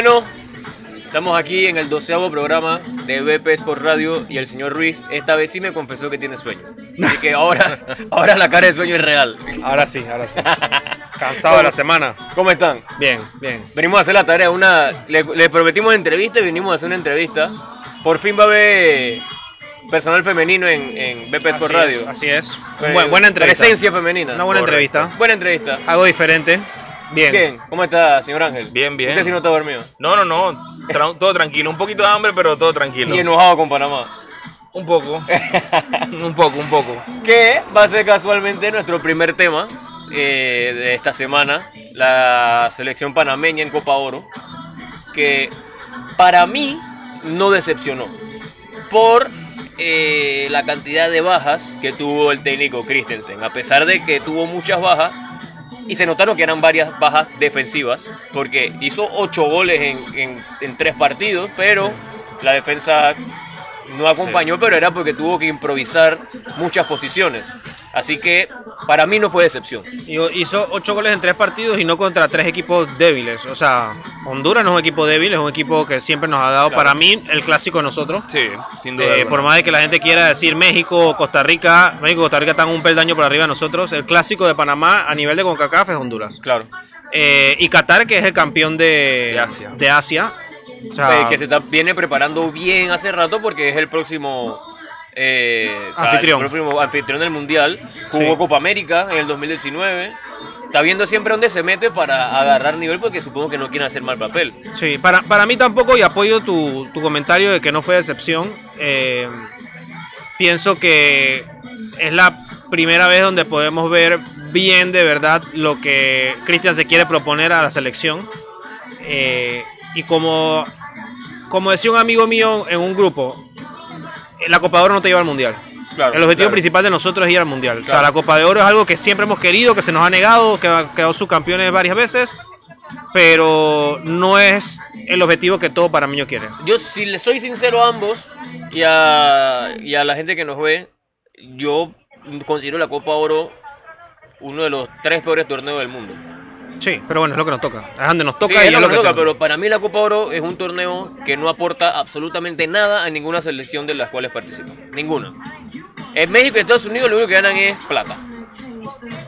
Bueno, estamos aquí en el doceavo programa de BP Sport Radio y el señor Ruiz esta vez sí me confesó que tiene sueño. Así que ahora, ahora la cara de sueño es real. Ahora sí, ahora sí. Cansado de la semana. ¿Cómo están? Bien, bien. Venimos a hacer la tarea, una, le, le prometimos entrevista y venimos a hacer una entrevista. Por fin va a haber personal femenino en, en BP Sport Así Radio. es, así es. Eh, Bu- buena entrevista. Presencia femenina. Una buena Correcto. entrevista. Buena entrevista. Algo diferente. Bien. Bien, ¿cómo está, señor Ángel? Bien, bien. Usted sí no está dormido. No, no, no. tra- todo tranquilo. Un poquito de hambre, pero todo tranquilo. Y enojado con Panamá. Un poco. un poco, un poco. Que va a ser casualmente nuestro primer tema eh, de esta semana, la selección panameña en Copa Oro, que para mí no decepcionó por eh, la cantidad de bajas que tuvo el técnico Christensen, a pesar de que tuvo muchas bajas. Y se notaron que eran varias bajas defensivas, porque hizo ocho goles en, en- en tres partidos, pero la defensa no acompañó, pero era porque tuvo que improvisar muchas posiciones. Así que para mí no fue decepción. Hizo ocho goles en tres partidos y no contra tres equipos débiles. O sea, Honduras no es un equipo débil, es un equipo que siempre nos ha dado, Claro. para mí, el clásico de nosotros. Sí, sin duda. Eh, por más de que la gente quiera decir México o Costa Rica, México Costa Rica están un peldaño por arriba de nosotros. El clásico de Panamá a nivel de CONCACAF es Honduras. Claro. Eh, y Qatar, que es el campeón de, De Asia. de Asia. O sea, Eh, que se está, viene preparando bien hace rato porque es el próximo eh, o sea, Anfitrión. el anfitrión del mundial. Jugó Sí. Copa América en el 2019. Está viendo siempre dónde se mete para agarrar nivel porque supongo que no quiere hacer mal papel. Sí, para, para mí tampoco, y apoyo tu, tu comentario de que no fue decepción. eh, pienso que es la primera vez donde podemos ver bien de verdad lo que Cristian se quiere proponer a la selección. Eh, y como, como decía un amigo mío en un grupo, la Copa de Oro no te lleva al Mundial. Claro, El objetivo claro. principal de nosotros es ir al Mundial. O sea, la Copa de Oro es algo que siempre hemos querido, que se nos ha negado, que ha quedado subcampeones varias veces, pero no es el objetivo que todo panameño quiere. Yo, si le soy sincero a ambos y a, y a la gente que nos ve, yo considero la Copa Oro uno de los tres peores torneos del mundo. Sí, pero bueno, es lo que nos toca. Es donde nos toca Sí, y es lo que nos toca, tenemos. pero para mí la Copa Oro es un torneo que no aporta absolutamente nada a ninguna selección de las cuales participa. Ninguna. En México y Estados Unidos lo único que ganan es plata.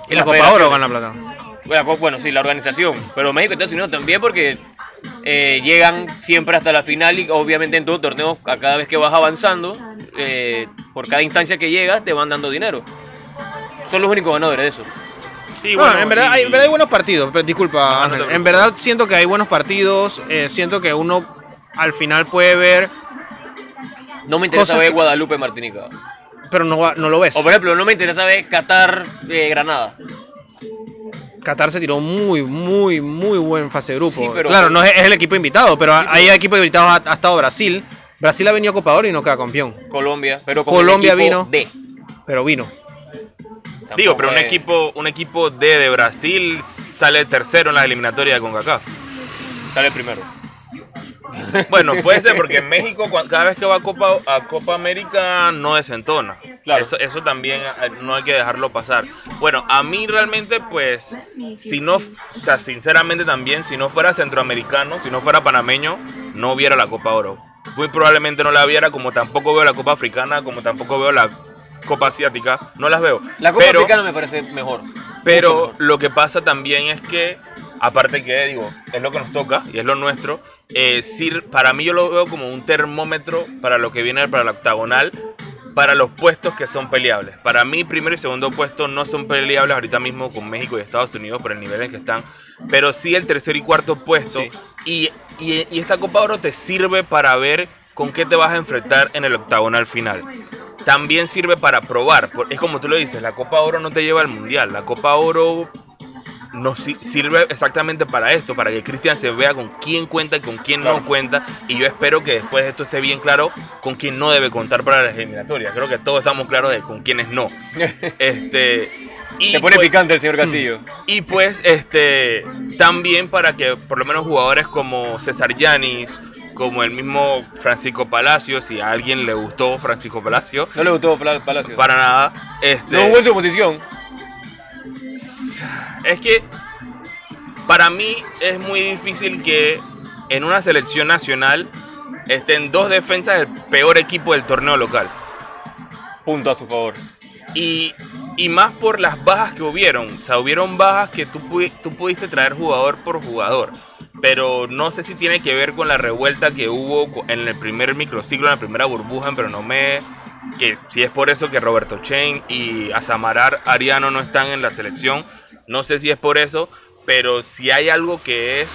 Y la Copa Oro gana plata. Bueno, co- Bueno, sí, la organización. Pero México y Estados Unidos también porque eh, llegan siempre hasta la final y obviamente en todo torneo, a cada vez que vas avanzando, eh, por cada instancia que llegas, te van dando dinero. Son los únicos ganadores de eso. Sí, bueno, en, verdad, y- hay, en verdad hay buenos partidos, pero disculpa, No. En verdad siento que hay buenos partidos, eh, siento que uno al final puede ver, No me interesa ver que- Guadalupe Martinica. pero no, no lo ves. O por ejemplo, no me interesa ver Qatar eh, Granada. Qatar se tiró muy, muy, muy buen fase de grupo. Sí, pero- claro, no es, es el equipo invitado, pero hay equipos invitados, ha, ha estado Brasil. Brasil ha venido a Copa Oro y no queda campeón, Colombia, pero el Colombia vino. D. pero vino. Digo, pero un es- equipo, un equipo D de Brasil sale tercero en la eliminatoria de CONCACAF. Sale primero. Bueno, puede ser porque en México cada vez que va a Copa, a Copa América no desentona. Claro. Eso, eso también eh, no hay que dejarlo pasar. Bueno, a mí realmente pues, si no, o sea, sinceramente también, si no fuera centroamericano, si no fuera panameño, no viera la Copa Oro. Muy probablemente no la viera, como tampoco veo la Copa Africana, como tampoco veo la Copa Asiática, no las veo. La Copa Pero- Africana me parece mejor. Pero mejor. lo que pasa también es que, aparte que digo, es lo que nos toca y es lo nuestro, eh, sir- para mí yo lo veo como un termómetro para lo que viene para la octagonal, para los puestos que son peleables. Para mí, primero y segundo puesto no son peleables ahorita mismo con México y Estados Unidos por el nivel en que están, pero sí el tercer y cuarto puesto. Sí. Y, y- y esta Copa Oro te sirve para ver con qué te vas a enfrentar en el octagonal final también sirve para probar. Es como tú lo dices, la Copa Oro no te lleva al Mundial. La Copa Oro no si- sirve exactamente para esto, para que Cristian se vea con quién cuenta y con quién Claro. no cuenta. Y yo espero que después de esto esté bien claro con quién no debe contar para las eliminatorias. Creo que todos estamos claros de con quiénes no. Este, y Se pone pues- picante el señor Castillo. y pues, este, también para que por lo menos jugadores como César Yanis, como el mismo Francisco Palacio, si a alguien le gustó Francisco Palacio, No le gustó Palacio. para nada, este, No jugó en su posición. es que para mí es muy difícil que en una selección nacional estén dos defensas del peor equipo del torneo local. Punto a su favor. Y, y más por las bajas que hubieron. O sea, hubieron bajas que tú, tú pudiste traer jugador por jugador. Pero no sé si tiene que ver con la revuelta que hubo en el primer microciclo, en la primera burbuja, pero no me... Que si es por eso que Roberto Chen y Asamarar Ariano no están en la selección. No sé si es por eso, pero si hay algo que es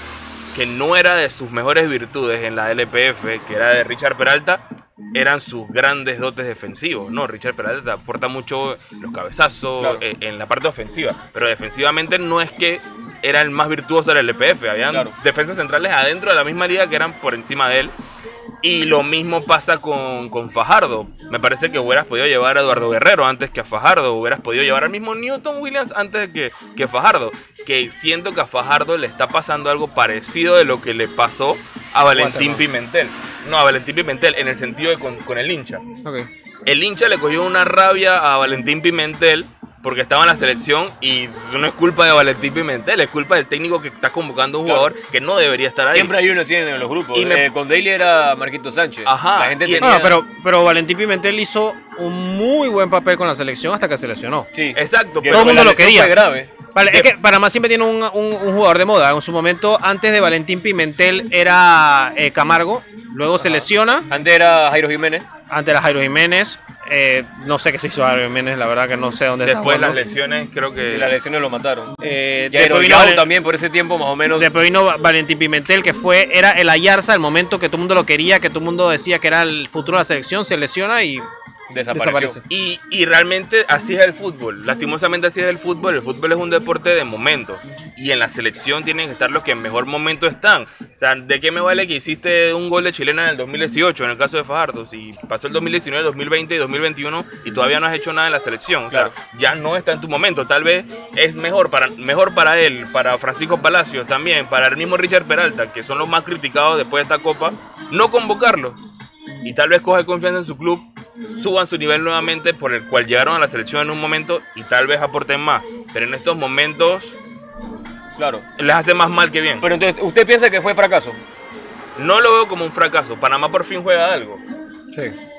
que no era de sus mejores virtudes en la LPF, que era de Richard Peralta, eran sus grandes dotes defensivos. No, Richard Peralta aporta mucho los cabezazos Claro. eh, en la parte ofensiva, pero defensivamente no es que era el más virtuoso del LPF. Habían Claro. defensas centrales adentro de la misma liga que eran por encima de él. Y lo mismo pasa con, con Fajardo. Me parece que hubieras podido llevar a Eduardo Guerrero antes que a Fajardo. Hubieras podido llevar al mismo Newton Williams antes que, que Fajardo. Que siento que a Fajardo le está pasando algo parecido de lo que le pasó a Valentín. Pimentel. No, a Valentín Pimentel, en el sentido de con, con el hincha. Ok. El hincha le cogió una rabia a Valentín Pimentel porque estaba en la selección y no es culpa de Valentín Pimentel, es culpa del técnico que está convocando a un Claro. jugador que no debería estar ahí. Siempre hay uno así en los grupos. Y me- Eh, con Daily era Marquito Sánchez. Ajá, La gente y- tenía... No, pero, pero Valentín Pimentel hizo un muy buen papel con la selección hasta que se lesionó. Sí. Exacto, pero Todo el mundo lo quería. Fue grave. Vale, es que Panamá siempre tiene un, un- un jugador de moda. En su momento, antes de Valentín Pimentel, era eh, Camargo. Luego se lesiona. Antes era Jairo Jiménez. Antes era Jairo Jiménez. Eh, no sé qué se hizo Jairo Jiménez, la verdad que no sé dónde está después las lesiones creo que... Las lesiones lo mataron. Eh, después vino también por ese tiempo más o menos. Después vino Va- Valentín Pimentel, que fue, era el Ayarza, el momento que todo el mundo lo quería, que todo el mundo decía que era el futuro de la selección, se lesiona y desapareció. Y, y realmente así es el fútbol. Lastimosamente así es el fútbol. El fútbol es un deporte de momentos. Y en la selección tienen que estar los que en mejor momento están. O sea, ¿de qué me vale que hiciste un gol de chilena en el 2018, en el caso de Fajardo? Si pasó el 2019, 2020 y 2021 y todavía no has hecho nada en la selección. O sea, Claro. ya no está en tu momento. Tal vez es mejor para, mejor para él, para Francisco Palacios también, para el mismo Richard Peralta, que son los más criticados después de esta copa, no convocarlos y tal vez coge confianza en su club, suban su nivel nuevamente por el cual llegaron a la selección en un momento y tal vez aporten más. Pero en estos momentos Claro. les hace más mal que bien. Pero entonces, ¿usted piensa que fue fracaso? No lo veo como un fracaso. Panamá por fin juega algo.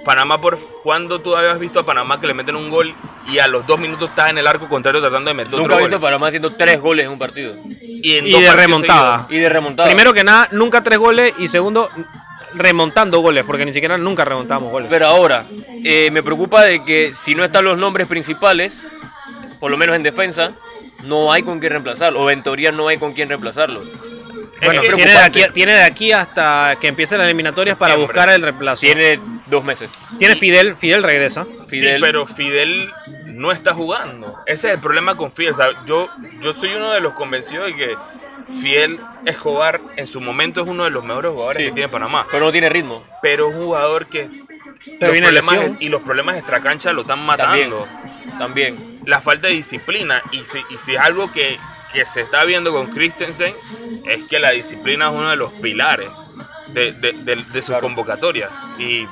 Panamá por cuando tú habías visto a Panamá que le meten un gol y a los dos minutos estás en el arco contrario tratando de meter Nunca otro he visto a. Panamá haciendo tres goles en un partido. Y, en Y dos de remontada. Y de remontada. Primero que nada, nunca tres goles y segundo, remontando goles, porque ni siquiera nunca remontamos goles. Pero ahora, eh, me preocupa de que si no están los nombres principales, por lo menos en defensa, no hay con quién reemplazarlo. O en teoría no hay con quién reemplazarlo. bueno, es tiene de, aquí, tiene de aquí hasta que empiecen las eliminatorias para buscar el reemplazo. Tiene dos meses. Tiene Fidel, Fidel regresa. Fidel. Sí, pero Fidel no está jugando. Ese es el problema con Fidel. O sea, yo, yo soy uno de los convencidos de que Fidel Escobar en su momento es uno de los mejores jugadores Sí. que tiene Panamá. Pero no tiene ritmo. Pero es un jugador que Pero los problemas y los problemas extracancha lo están También. matando. También. La falta de disciplina. Y si, y si es algo que, que se está viendo con Christensen, es que la disciplina es uno de los pilares de, de, de- de sus Claro. convocatorias. Y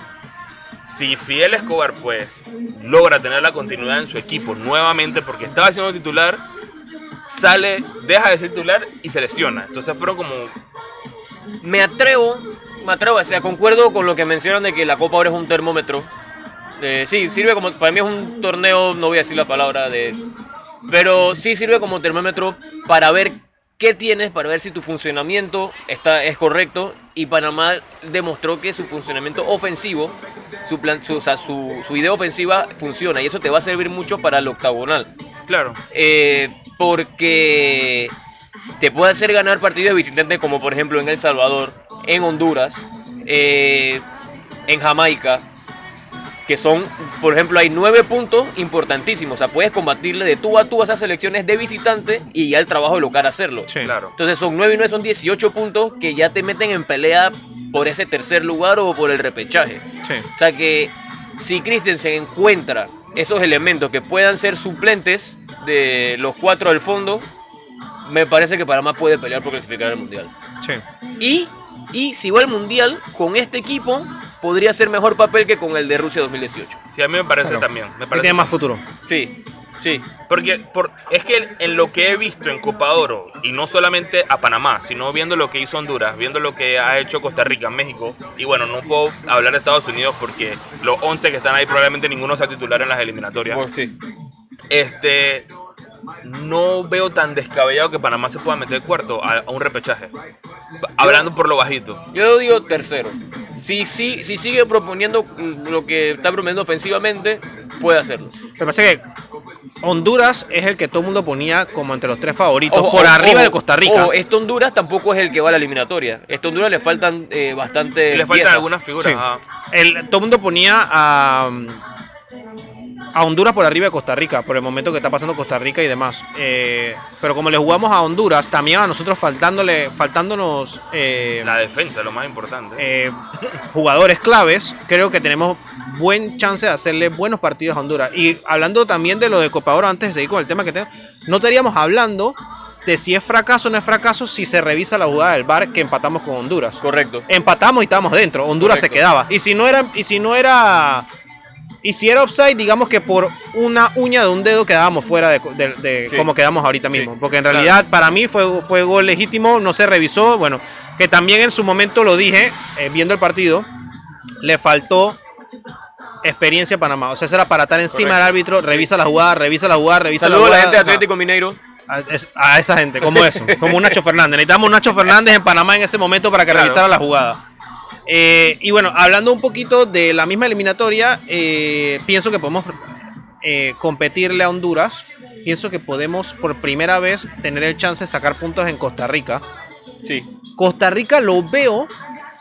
si Fidel Escobar pues logra tener la continuidad en su equipo nuevamente porque estaba siendo titular, sale, deja de ser titular y se lesiona. Entonces fueron como Me atrevo, me atrevo, o sea, concuerdo con lo que mencionan de que la Copa ahora es un termómetro. Eh, sí, sirve como, para mí es un torneo, no voy a decir la palabra de, pero sí sirve como termómetro para ver qué tienes, para ver si tu funcionamiento está, es correcto. Y Panamá demostró que su funcionamiento ofensivo, su, plan, su, o sea, su, su idea ofensiva funciona y eso te va a servir mucho para el octagonal. Claro. Eh, porque te puede hacer ganar partidos de visitante como por ejemplo en El Salvador, en Honduras, eh, en Jamaica, que son, por ejemplo, hay nueve puntos importantísimos. O sea, puedes combatirle de tú a tú a esas selecciones de visitante y ya el trabajo de local hacerlo. Sí. Claro. Entonces son 9 y 9 son 18 puntos que ya te meten en pelea por ese tercer lugar o por el repechaje. Sí. O sea que si Christensen encuentra esos elementos que puedan ser suplentes de los cuatro del fondo, me parece que Panamá puede pelear por clasificar al Mundial. Sí. Y, y si va al Mundial, con este equipo podría ser mejor papel que con el de Rusia 2018. Sí, a mí me parece Claro. también. Me parece tiene más futuro. Sí. Sí, Porque por, es que en lo que he visto en Copa Oro, y no solamente a Panamá, sino viendo lo que hizo Honduras, viendo lo que ha hecho Costa Rica, México, y bueno, no puedo hablar de Estados Unidos porque los 11 que están ahí probablemente ninguno sea titular en las eliminatorias. sí. Este, no veo tan descabellado que Panamá se pueda meter cuarto a, a un repechaje. Hablando por lo bajito. Yo digo tercero. Si, si, si sigue proponiendo lo que está proponiendo ofensivamente, puede hacerlo. Lo que pasa es que Honduras es el que todo el mundo ponía como entre los tres favoritos, Ojo, por ojo, arriba de Costa Rica. ojo, este Honduras tampoco es el que va a la eliminatoria. Este Honduras le faltan eh, bastante. Le faltan piezas. algunas figuras. Sí. ajá. El- todo el mundo ponía a, a Honduras por arriba de Costa Rica, por el momento que está pasando Costa Rica y demás. Eh, pero como le jugamos a Honduras, también a nosotros faltándole, faltándonos eh, La defensa, lo más importante. eh, jugadores claves, creo que tenemos buen chance de hacerle buenos partidos a Honduras. Y hablando también de lo de Copa Oro, antes de seguir con el tema que tengo, no estaríamos hablando de si es fracaso o no es fracaso si se revisa la jugada del VAR que empatamos con Honduras. Correcto. Empatamos y estábamos dentro, Honduras Correcto. se quedaba. Y si no era y si no era y si era offside, digamos que por una uña de un dedo quedábamos fuera de, de- de Sí. como quedamos ahorita mismo. Sí, Porque en claro. realidad para mí fue, fue gol legítimo, no se revisó. Bueno, que también en su momento lo dije, eh, viendo el partido, le faltó experiencia Panamá. O sea, eso era para estar encima Correcto. del árbitro, revisa la jugada, revisa la jugada, revisa Saludos a la la jugada. gente de o sea, Atlético Mineiro. a, es- a esa gente, como eso, como un Nacho Fernández. Necesitamos un Nacho Fernández en Panamá en ese momento para que Claro. revisara la jugada. Eh, y bueno, hablando un poquito de la misma eliminatoria, eh, pienso que podemos eh, competirle a Honduras. Pienso que podemos por primera vez tener el chance de sacar puntos en Costa Rica. Sí. Costa Rica lo veo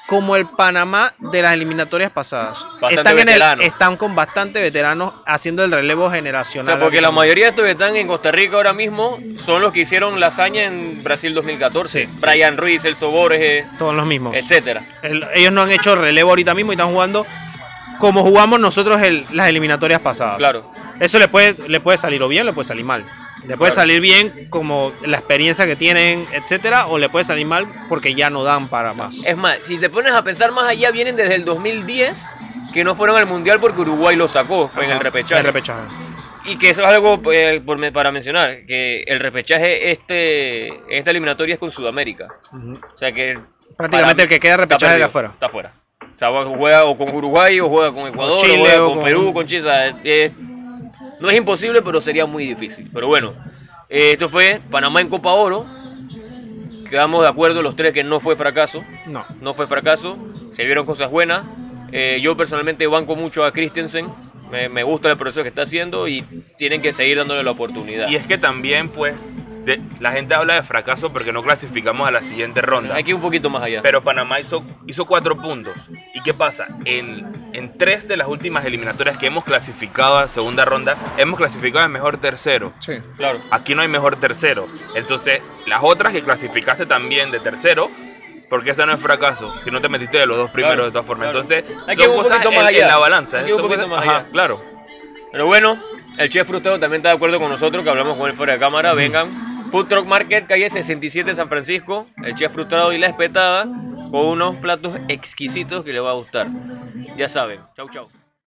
como el Panamá de las eliminatorias pasadas. Bastante Están, en el- veterano. están con bastante veteranos haciendo el relevo O generacional. sea, porque la mayoría de estos que están en Costa Rica ahora mismo son los que hicieron la hazaña en Brasil 2014. Sí, sí. Brian Ruiz, Celso Borges, Son los mismos. etcétera. El- ellos no han hecho relevo ahorita mismo y están jugando como jugamos nosotros el- las eliminatorias pasadas. Claro. Eso le puede, le puede salir o bien, le puede salir mal. Le puede salir bien como la experiencia que tienen, etcétera, o le puede salir mal porque ya no dan para más. Es más, si te pones a pensar más allá, vienen desde el 2010 que no fueron al Mundial porque Uruguay lo sacó en el repechaje. El repechaje. Y que eso es algo eh, por para mencionar, que el repechaje, este, esta eliminatoria es con Sudamérica. Ujú. O sea que... Prácticamente para- el que queda repechaje de afuera. Está afuera. O sea, juega o con Uruguay, o juega con Ecuador, Chile, o juega o con, con- Perú, con Chile. o sea, eh, no es imposible, pero sería muy difícil. Pero bueno, eh, esto fue Panamá en Copa Oro. Quedamos de acuerdo los tres que no fue fracaso. No. No fue fracaso. Se vieron cosas buenas. Eh, yo personalmente banco mucho a Christensen. Me, me gusta el proceso que está haciendo y tienen que seguir dándole la oportunidad. Y es que también, pues, de- la gente habla de fracaso porque no clasificamos a la siguiente ronda. Hay que ir un poquito más allá. Pero Panamá hizo, hizo cuatro puntos. ¿Y qué pasa? En, en tres de las últimas eliminatorias que hemos clasificado a segunda ronda, hemos clasificado en mejor tercero. Sí. claro. Aquí no hay mejor tercero. Entonces, las otras que clasificaste también de tercero, porque ese no es fracaso, si no te metiste de los dos primeros Claro, de todas formas. claro. Entonces, Hay que son ir un cosas poquito en, más en allá. la balanza. Hay ¿eh? que ir un Son poquito cosas- más ajá, allá. claro. Pero bueno, el chef frustrado también está de acuerdo con nosotros, que hablamos con él fuera de cámara. Vengan. Food Truck Market, calle 67 San Francisco. El chef frustrado y la espetada con unos platos exquisitos que le va a gustar. Ya saben. Chau, chau.